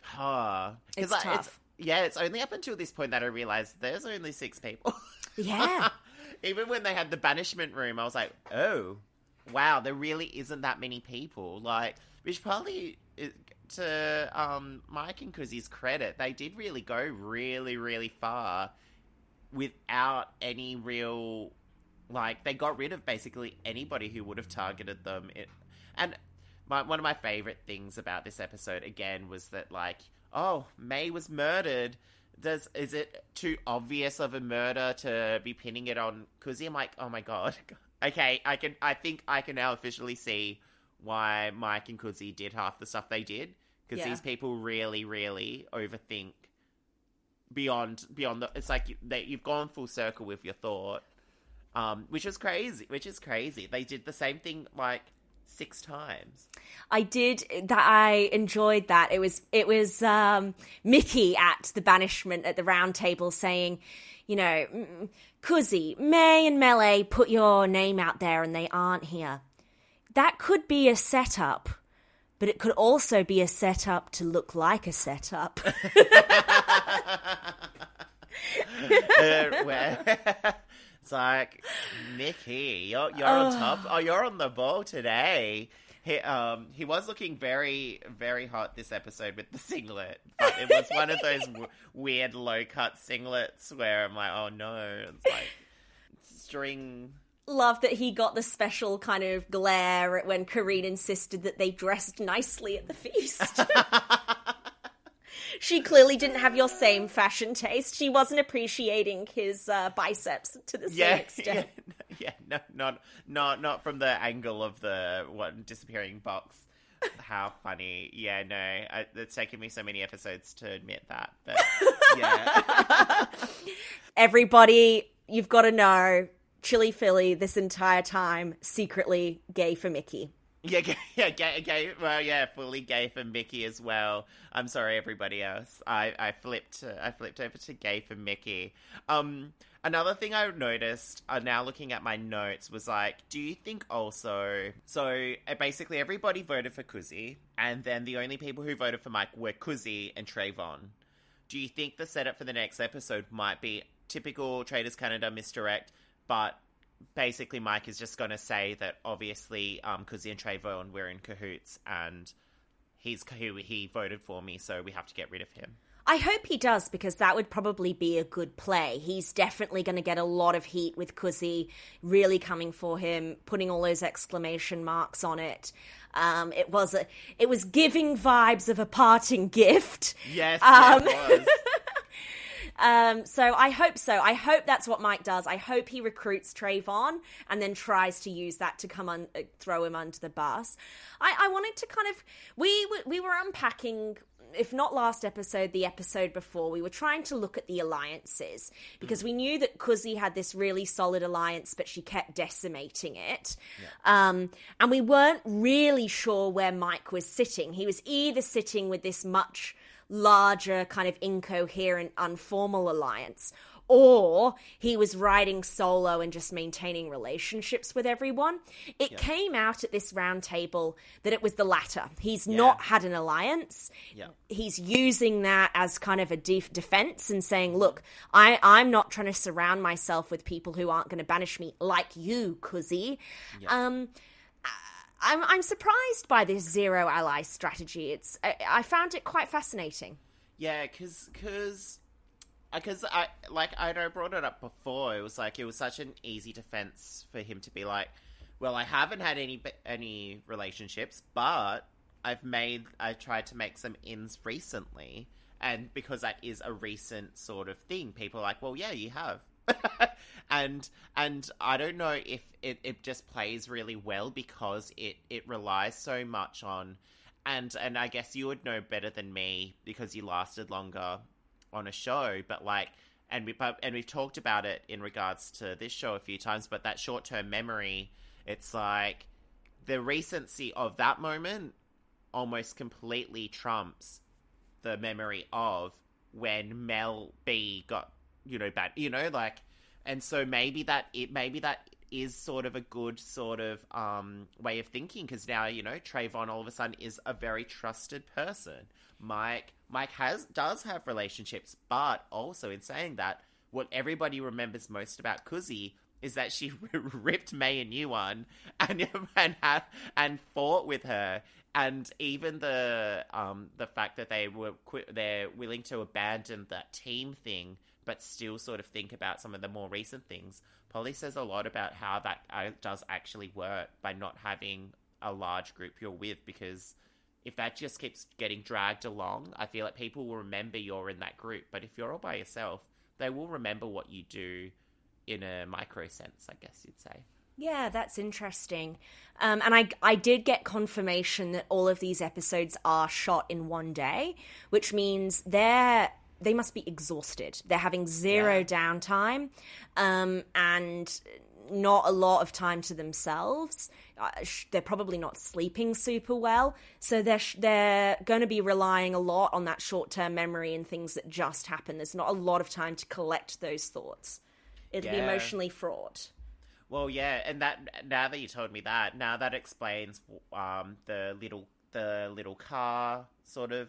huh? 'Cause It's I- tough. yeah, it's only up until this point that I realized there's only six people. Yeah. *laughs* Even when they had the banishment room, I was like, oh, wow, there really isn't that many people. Like, which probably to um, Mike and Kuzi's credit, they did really go really, really far without any real like they got rid of basically anybody who would have targeted them. It, and my, one of my favorite things about this episode again was that like, oh, May was murdered. Does is it too obvious of a murder to be pinning it on Kuzi? I'm like, oh my god. *laughs* Okay, I can. I think I can now officially see why Mike and Kuzi did half the stuff they did because Yeah. these people really, really overthink beyond beyond the. It's like you, they, you've gone full circle with your thought, um, which is crazy. Which is crazy. They did the same thing like six times. I did that. I enjoyed that. It was it was um, Mickey at the banishment at the round table saying, you know, "Mm, Kuzi, May, and Melee put your name out there, and they aren't here. That could be a setup, but it could also be a setup to look like a setup. Uh, *laughs* where- *laughs* it's like Mickey, you're you're on top. *sighs* Oh, you're on the ball today. He um he was looking very very hot this episode with the singlet, but it was one of those w- *laughs* weird low cut singlets where I'm like, oh no, it's like string. Love that he got the special kind of glare when Karine insisted that they dressed nicely at the feast. *laughs* she clearly didn't have your same fashion taste. She wasn't appreciating his uh, biceps to the same Yeah, *laughs* extent. yeah, yeah, no, not not not from the angle of the one disappearing box. How funny! Yeah, no, I, it's taken me so many episodes to admit that, but *laughs* yeah. Everybody, you've got to know, Chili Philly this entire time secretly gay for Mickey. Yeah, *laughs* yeah, gay, gay. Well, yeah, fully gay for Mickey as well. I'm sorry, everybody else. I, I flipped, uh, I flipped over to gay for Mickey. Um, another thing I noticed, uh, now looking at my notes, was like, do you think also? So uh, basically, everybody voted for Kuzi, and then the only people who voted for Mike were Kuzi and Trayvon. Do you think the setup for the next episode might be typical Traitors Canada misdirect, but basically Mike is just going to say that obviously um Kuzi and Trayvon were in cahoots and he's who he voted for me, so we have to get rid of him. I hope he does because that would probably be a good play. He's definitely going to get a lot of heat with Kuzi really coming for him, putting all those exclamation marks on it. Um, it was a, it was giving vibes of a parting gift. Yes, Um, it was. *laughs* Um, so I hope so. I hope that's what Mike does. I hope he recruits Trayvon and then tries to use that to come on, uh, throw him under the bus. I, I wanted to kind of we we were unpacking. If not last episode, the episode before, we were trying to look at the alliances because we knew that Kuzi had this really solid alliance, but she kept decimating it. Um, and we weren't really sure where Mike was sitting. He was either sitting with this much larger, kind of incoherent, unformal alliance, or he was riding solo and just maintaining relationships with everyone. It came out at this round table that it was the latter. He's not had an alliance. Yeah. He's using that as kind of a def- defense and saying, "Look, I I'm not trying to surround myself with people who aren't going to banish me like you, Kuzi." Um, I'm I'm surprised by this zero ally strategy. It's I, I found it quite fascinating. Yeah, because because because uh, I like I know brought it up before. It was like it was such an easy defense for him to be like, well, I haven't had any any relationships, but I've made I tried to make some ins recently, and because that is a recent sort of thing, people are like, well, yeah, you have. And and I don't know if it, it just plays really well because it, it relies so much on and and I guess you would know better than me because you lasted longer on a show, but like and we but, and we've talked about it in regards to this show a few times, but that short term memory, it's like the recency of that moment almost completely trumps the memory of when Mel B got you know bad you know like and so maybe that it maybe that is sort of a good sort of um way of thinking because now you know Trayvon all of a sudden is a very trusted person. Mike Mike has does have relationships, but also in saying that, what everybody remembers most about Kuzi is that she *laughs* ripped May a new one and *laughs* and had, and fought with her, and even the um the fact that they were qui- they're willing to abandon that team thing, but still sort of think about some of the more recent things Polly says a lot about how that uh, does actually work by not having a large group you're with because if that just keeps getting dragged along, I feel like people will remember you're in that group. But if you're all by yourself, they will remember what you do in a micro sense, I guess you'd say. Yeah, that's interesting. Um, and I, I did get confirmation that all of these episodes are shot in one day, which means they're they must be exhausted. They're having zero Yeah. downtime, um, and not a lot of time to themselves. Uh, sh- they're probably not sleeping super well, so they're sh- they're going to be relying a lot on that short term memory and things that just happen. There's not a lot of time to collect those thoughts. It'll be emotionally fraught. Well, yeah, and that now that you told me that, now that explains um, the little the little car sort of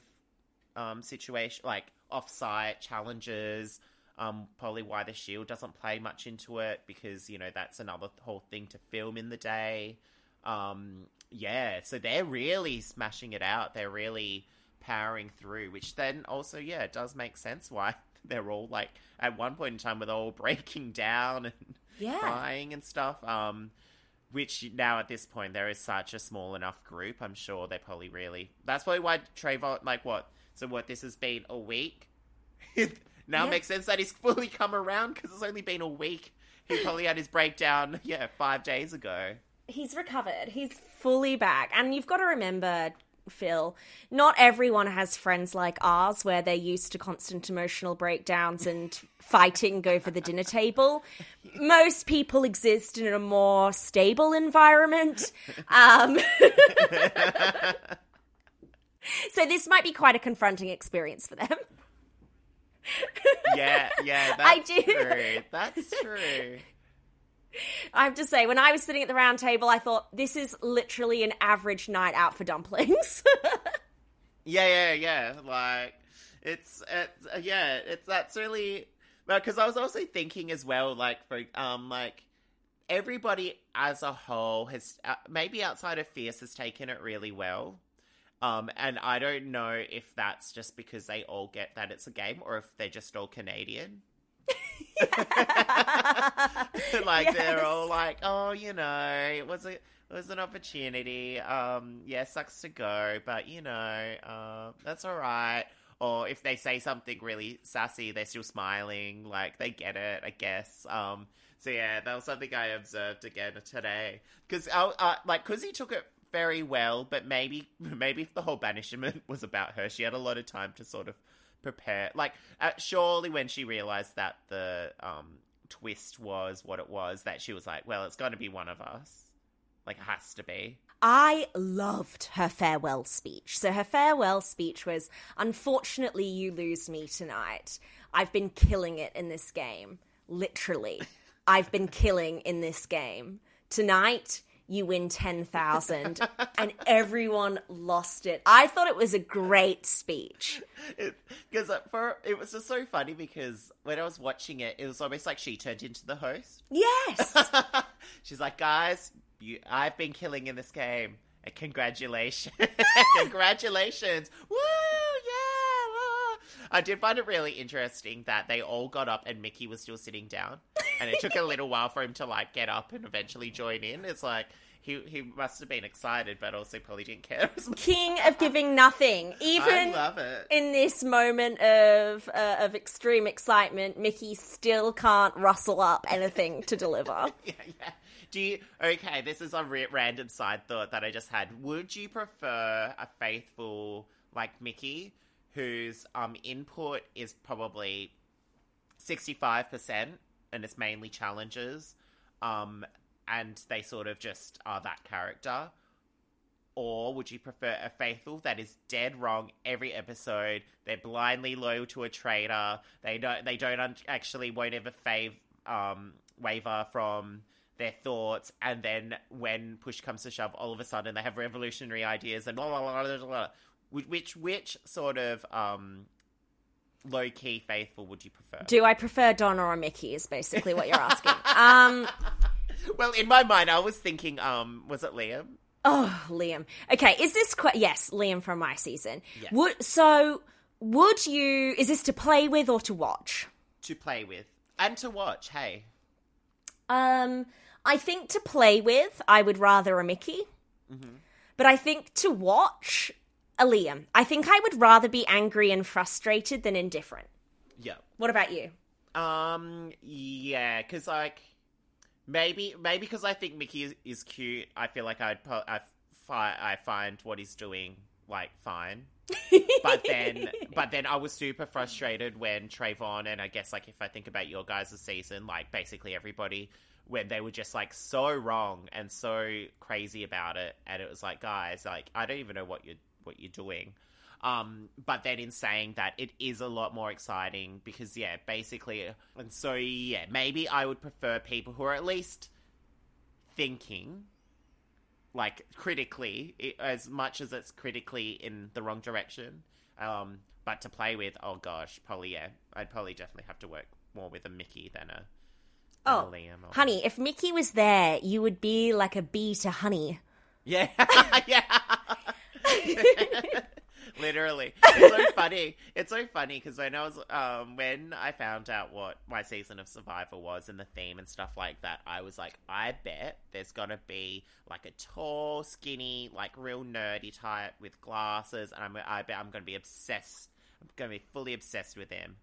um, situation, like off-site challenges. Um, probably why the shield doesn't play much into it because you know that's another whole thing to film in the day. Um, yeah, so they're really smashing it out. They're really powering through, which then also yeah it does make sense why *laughs* they're all like at one point in time with all breaking down and Yeah. crying and stuff. Um, which now at this point there is such a small enough group. I'm sure they're probably really. That's probably why Trayvon like what. So what? This has been a week. now Yeah. it makes sense that he's fully come around because it's only been a week. He probably had his breakdown, *laughs* yeah, five days ago. he's recovered. He's fully back. And you've got to remember, Phil, not everyone has friends like ours where they're used to constant emotional breakdowns and *laughs* fighting over the dinner table. Most people exist in a more stable environment. Um, *laughs* *laughs* so this might be quite a confronting experience for them. *laughs* Yeah, yeah, that's I do. true. That's true. *laughs* I have to say, when I was sitting at the round table, I thought this is literally an average night out for dumplings. Yeah, yeah, yeah. Like it's, it's uh, yeah, it's that's really because I was also thinking as well, like for um, like everybody as a whole has uh, maybe outside of Fierce has taken it really well. Um, and I don't know if that's just because they all get that it's a game or if they're just all Canadian. *laughs* *laughs* like they're all like, oh, you know, it was a it was an opportunity. Um, yeah, sucks to go, but you know, uh, that's all right. Or if they say something really sassy, they're still smiling, like they get it, I guess. Um, so yeah, that was something I observed again today because uh, like because he took it very well, but maybe maybe if the whole banishment *laughs* was about her, she had a lot of time to sort of prepare. Like, uh, surely when she realized that the um, twist was what it was, that she was like, well, it's got to be one of us. Like, it has to be. I loved her farewell speech. So her farewell speech was Unfortunately, you lose me tonight. I've been killing it in this game. Literally. I've been killing in this game. Tonight, you win 10,000. and everyone lost it. I thought it was a great speech. Because uh, for it was just so funny because when I was watching it, it was almost like she turned into the host. Yes. *laughs* She's like, guys, you, I've been killing in this game. And congratulations. *laughs* congratulations. Woo, yeah. woo." I did find it really interesting that they all got up and Mickey was still sitting down. And it took a little while for him to like get up and eventually join in. It's like he he must have been excited, but also probably didn't care. King of giving nothing. *laughs* I Even love it. in this moment of uh, of extreme excitement, Mickey still can't rustle up anything to deliver. *laughs* yeah, yeah. Do you? Okay, this is a re- random side thought that I just had. Would you prefer a faithful like Mickey, whose um input is probably sixty five percent, and it's mainly challenges, um, and they sort of just are that character? Or would you prefer a faithful that is dead wrong every episode? They're blindly loyal to a traitor. They don't. They don't un- actually won't ever fave um, waver from their thoughts, and then when push comes to shove, all of a sudden they have revolutionary ideas and blah blah blah blah. blah, which, which sort of um, low key faithful would you prefer? Do I prefer Donna or Mickey? Is basically what you're asking. *laughs* um, well, in my mind, I was thinking, um, was it Liam? oh, Liam. Okay, is this que- yes, Liam from my season? Yes. Would so? Would you? Is this to play with or to watch? to play with and to watch. Hey, Um, I think to play with, I would rather a Mickey. But I think to watch, a Liam. I think I would rather be angry and frustrated than indifferent. Yeah. What about you? Um. Yeah, because like maybe maybe because I think Mickey is, is cute. I feel like I'd po- I fi- I find what he's doing like fine. *laughs* but then but then I was super frustrated when Trayvon and I guess like if I think about your guys' season, like basically everybody when they were just like so wrong and so crazy about it and it was like guys, like I don't even know what you're what you're doing. Um, but then in saying that, it is a lot more exciting because, yeah, basically, and so, yeah, maybe I would prefer people who are at least thinking, like, critically, as much as it's critically in the wrong direction. Um, but to play with, oh gosh, probably, yeah, I'd probably definitely have to work more with a Mickey than a, than a Oh, Liam. Or... Honey, if Mickey was there, you would be like a bee to honey. Yeah, *laughs* yeah. *laughs* Literally, it's so funny. It's so funny because when I was, um, when I found out what my season of Survivor was and the theme and stuff like that, I was like, I bet there's gonna be like a tall, skinny, like real nerdy type with glasses, and I'm, I bet I'm gonna be obsessed. I'm gonna be fully obsessed with him.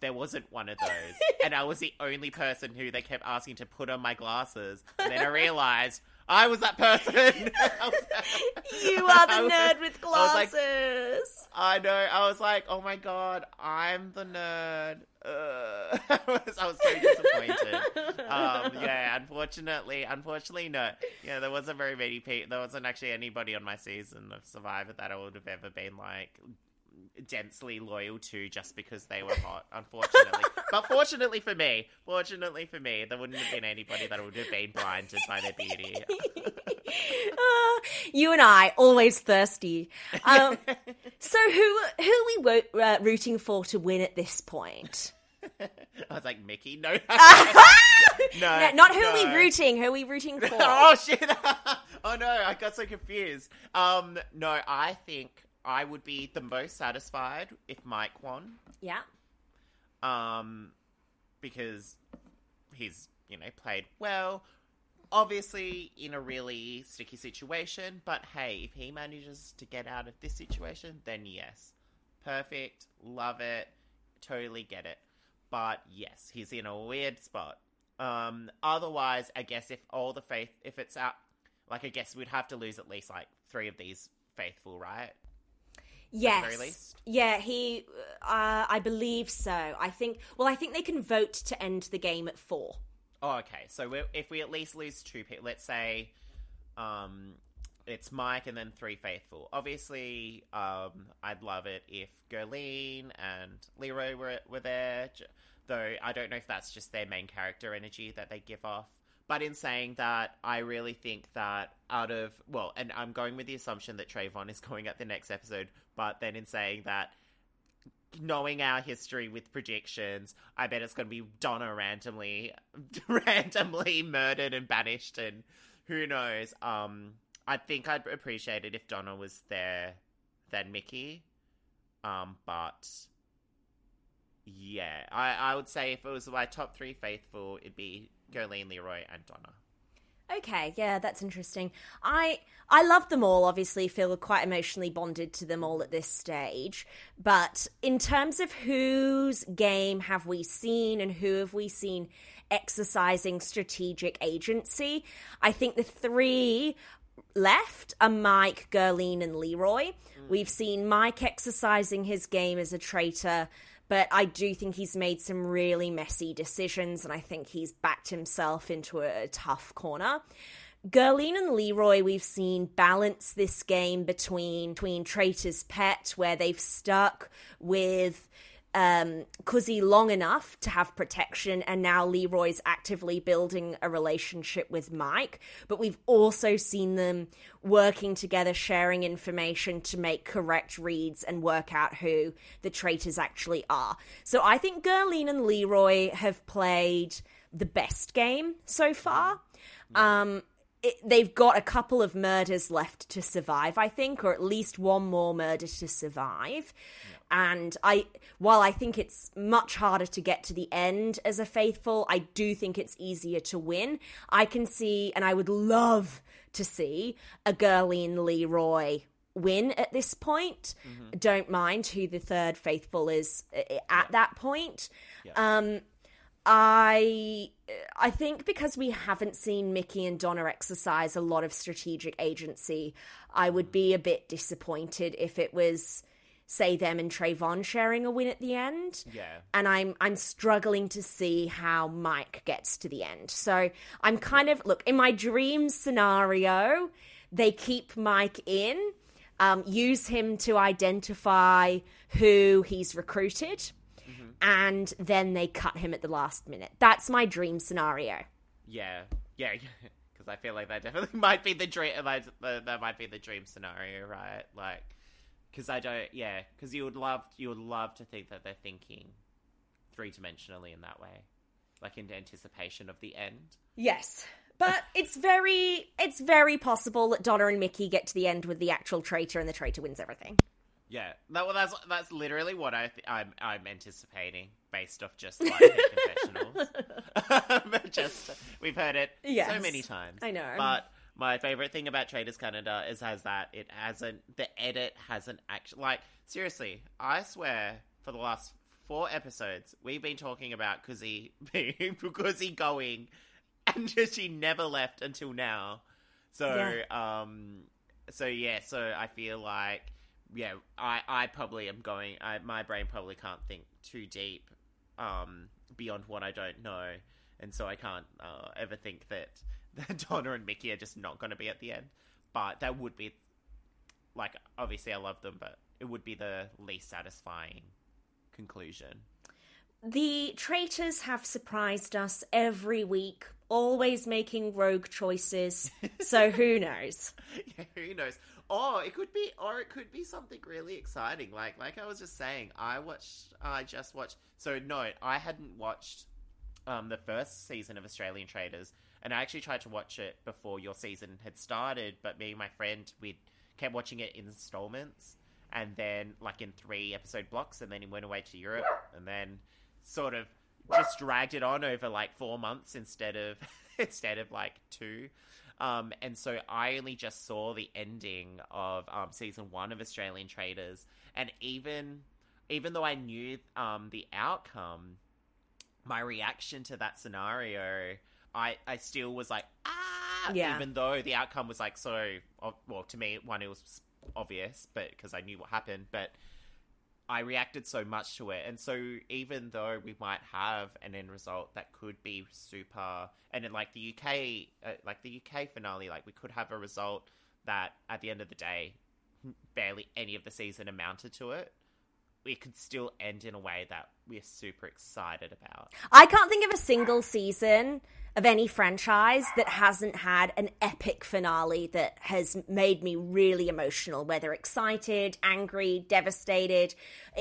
There wasn't one of those, *laughs* and I was the only person who they kept asking to put on my glasses. And then I realized I was that person. Was- *laughs* *laughs* You are the was- nerd with I like, glasses. I know. I was like, oh my god, I'm the nerd. Uh, *laughs* I, was, I was so disappointed. um, yeah, unfortunately, unfortunately, no. Yeah, there wasn't very many people. There wasn't actually anybody on my season of Survivor that I would have ever been like densely loyal to just because they were hot. *laughs* Unfortunately, but fortunately for me, fortunately for me, there wouldn't have been anybody that would have been blinded by their beauty. *laughs* Ah, you and I always thirsty. Um, *laughs* so who who are we wo- uh, rooting for to win at this point? I was like, Mickey, no, no, No, not who are we rooting. Who are we rooting for? oh shit! oh no, I got so confused. Um, no, I think I would be the most satisfied if Mike won. yeah. Um, because he's you know played well. Obviously, in a really sticky situation, but hey, if he manages to get out of this situation, then yes, perfect, love it, totally get it. But yes, he's in a weird spot. Um, otherwise, I guess if all the faith, if it's out, like I guess we'd have to lose at least like three of these faithful, right? Yes. Yeah, he. Uh, I believe so. I think. Well, I think they can vote to end the game at four. Oh, okay. So if we at least lose two people, let's say, um, it's Mike and then three faithful. Obviously, um, I'd love it if Gerline and Leroy were were there. Though I don't know if that's just their main character energy that they give off. But in saying that, I really think that out of well, and I'm going with the assumption that Trayvon is *laughs* going at the next episode. But then in saying that, knowing our history with predictions, I bet it's going to be Donna randomly, *laughs* randomly murdered and banished, and who knows. Um, I think I'd appreciate it if Donna was there than Mickey. Um, but yeah, I I would say if it was my top three faithful, it'd be Gerline, Leroy, and Donna. Okay, yeah, that's interesting. I I love them all. Obviously, feel quite emotionally bonded to them all at this stage. But in terms of whose game have we seen and who have we seen exercising strategic agency, I think the three left are Mike, Gerline, and Leroy. Mm. We've seen Mike exercising his game as a traitor, but I do think he's made some really messy decisions, and I think he's backed himself into a, a tough corner. Gerline and Leroy, we've seen balance this game between between Traitor's Pet, where they've stuck with um, long enough to have protection, and now Leroy's actively building a relationship with Mike. But we've also seen them working together, sharing information to make correct reads and work out who the traitors actually are. So I think Gerline and Leroy have played the best game so far. Um, it, they've got a couple of murders left to survive, I think, or at least one more murder to survive. And I, while I think it's much harder to get to the end as a faithful, I do think it's easier to win. I can see, and I would love to see a Gerline Leroy win at this point. Don't mind who the third faithful is uh, at that point. Um, I I think because we haven't seen Mickey and Donna exercise a lot of strategic agency, I would be a bit disappointed if it was say them and Trayvon sharing a win at the end. Yeah. And I'm I'm struggling to see how Mike gets to the end. So I'm kind of look in my dream scenario, they keep Mike in, um, use him to identify who he's recruited, Mm-hmm. and then they cut him at the last minute. That's my dream scenario. Yeah, yeah, *laughs* because I feel like that definitely *laughs* might be the dream. Uh, that uh, that might be the dream scenario, right? Like, because I don't. Yeah, because you would love you would love to think that they're thinking three dimensionally in that way, like in anticipation of the end. Yes. But *laughs* it's very it's very possible that Donna and Mickey get to the end with the actual traitor and the traitor wins everything. Yeah, that, well, that's that's literally what I th- I'm I'm anticipating based off just like *laughs* confessionals. *laughs* just we've heard it so many times. I know. But my favorite thing about Traitors Canada is has that it hasn't the edit hasn't actually like seriously. I swear for the last four episodes we've been talking about Kuzi *laughs* being Kuzi going, and she never left until now. So um, so yeah, so I feel like yeah, I I probably am going. I, my brain probably can't think too deep um, beyond what I don't know, and so I can't uh, ever think that, *laughs* that Donna and Mickey are just not going to be at the end. But that would be like obviously I love them, but it would be the least satisfying conclusion. The traitors have surprised us every week, always making rogue choices. so who knows? *laughs* yeah, who knows? Or it could be, or it could be something really exciting. Like, like I was just saying, I watched, I just watched. So no, I hadn't watched um, the first season of Australian Traitors, and I actually tried to watch it before your season had started. But me and my friend, we kept watching it in installments, and then like in three episode blocks, and then he went away to Europe, and then sort of just dragged it on over like four months instead of *laughs* instead of like two. Um, and so I only just saw the ending of um, season one of Australian Traitors, and even even though I knew um, the outcome, my reaction to that scenario, I I still was like ah, Yeah. even though the outcome was like so well to me one it was obvious, but because I knew what happened, but I reacted so much to it, and so even though we might have an end result that could be super, and in like the UK, uh, like the UK finale, like we could have a result that at the end of the day, barely any of the season amounted to it. It could still end in a way that we're super excited about. I can't think of a single season of any franchise that hasn't had an epic finale that has made me really emotional, whether excited, angry, devastated.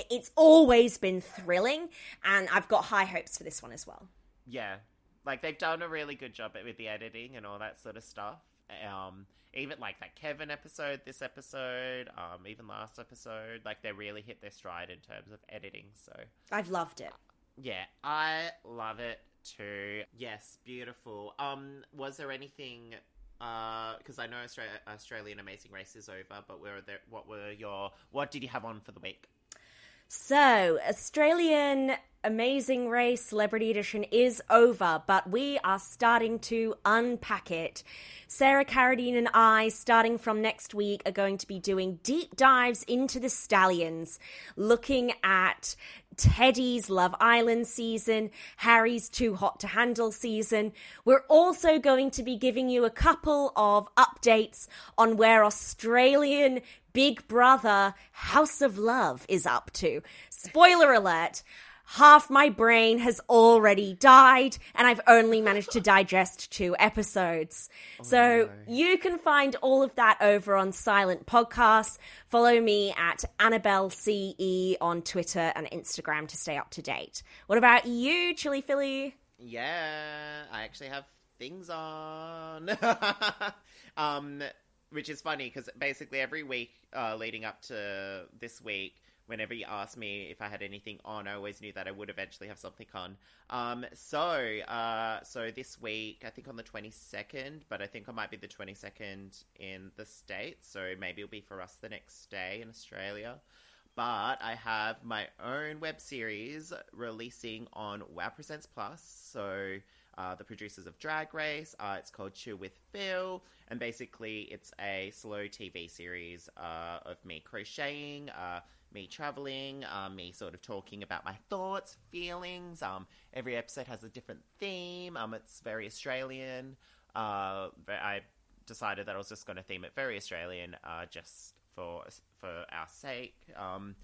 It's always been thrilling, and I've got high hopes for this one as well. Yeah, like they've done a really good job with the editing and all that sort of stuff. Um, even like that Kevin episode, this episode, um, even last episode, like they really hit their stride in terms of editing. So I've loved it. yeah, I love it Yes, beautiful. Um, was there anything? Because I know Australia, Australian Amazing Race is over, but were there? What were your? What did you have on for the week? So, Australian Amazing Race Celebrity Edition is over, but we are starting to unpack it. Sarah Carradine and I, starting from next week, are going to be doing deep dives into the stallions, looking at Teddy's Love Island season, Harry's Too Hot to Handle season. We're also going to be giving you a couple of updates on where Australian Big Brother House of Love is up to. Spoiler alert. Half my brain has already died, and I've only managed to digest two episodes. so you can find all of that over on Silent Podcasts. Follow me at Annabelle CE on Twitter and Instagram to stay up to date. What about you, Chili Philly? Yeah, I actually have things on. *laughs* um, which is funny because basically every week uh, leading up to this week, whenever you asked me if I had anything on, I always knew that I would eventually have something on. Um, so, uh, so this week, I think on the 22nd, but I think I might be the 22nd in the States, so maybe it'll be for us the next day in Australia. But I have my own web series releasing on Wow Presents Plus, so uh, the producers of Drag Race. Uh, it's called Chill with Phil, and basically it's a slow TV series uh, of me crocheting, uh, me traveling, uh, me sort of talking about my thoughts, feelings. Um, every episode has a different theme. Um, it's very Australian. Uh, I decided that I was just going to theme it very Australian, just for for our sake. Um,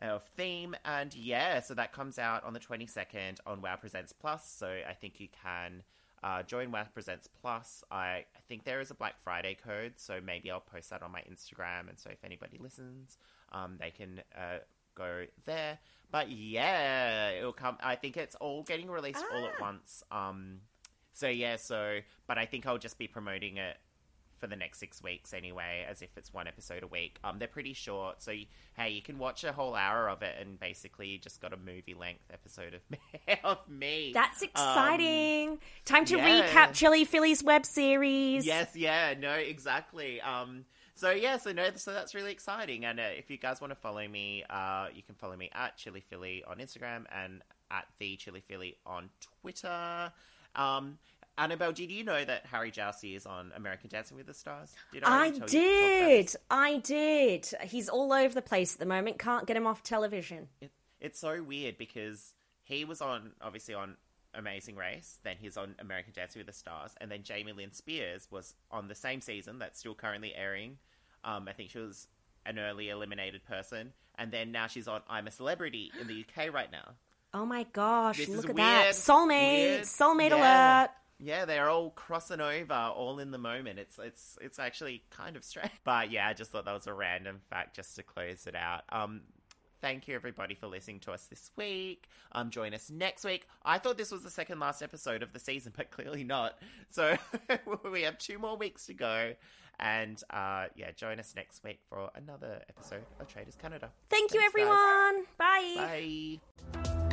of theme. And yeah, so that comes out on the 22nd on WoW Presents Plus. So I think you can uh, join WoW Presents Plus. I, I think there is a Black Friday code, so maybe I'll post that on my Instagram. And so if anybody listens, um, they can uh, go there. But yeah, it'll come. I think it's all getting released ah. all at ah. once. Um, so yeah, so but I think I'll just be promoting it for the next six weeks anyway, as if it's one episode a week. Um, they're pretty short, so you, hey, you can watch a whole hour of it, and basically you just got a movie length episode of me. *laughs* of me. That's exciting. Um, Time to yeah. recap Chili Philly's web series. Yes, yeah, no, exactly. Um, so yeah, so no, so that's really exciting. And uh, if you guys want to follow me, uh, you can follow me at Chili Philly on Instagram and at the Chili Philly on Twitter. Um, Annabel, did you know that Harry Jowsey is on American Dancing with the Stars? Did I, I did. I did. He's all over the place at the moment. Can't get him off television. It, it's so weird because he was on, obviously, on Amazing Race. Then he's on American Dancing with the Stars, and then Jamie Lynn Spears was on the same season that's still currently airing. Um, I think she was an early eliminated person, and then now she's on I'm a Celebrity in the UK right now. *gasps* Oh my gosh! This look at weird, that soulmate, weird. soulmate yeah. alert. Yeah, they're all crossing over all in the moment. It's it's it's actually kind of strange. *laughs* But yeah, I just thought that was a random fact just to close it out. Um thank you everybody for listening to us this week. Um join us next week. I thought this was the second last episode of the season, *laughs* but clearly not. So *laughs* we have two more weeks to go. And uh yeah, join us next week for another episode of Traitors Canada. Thank Thanks, you everyone. Guys. Bye. Bye.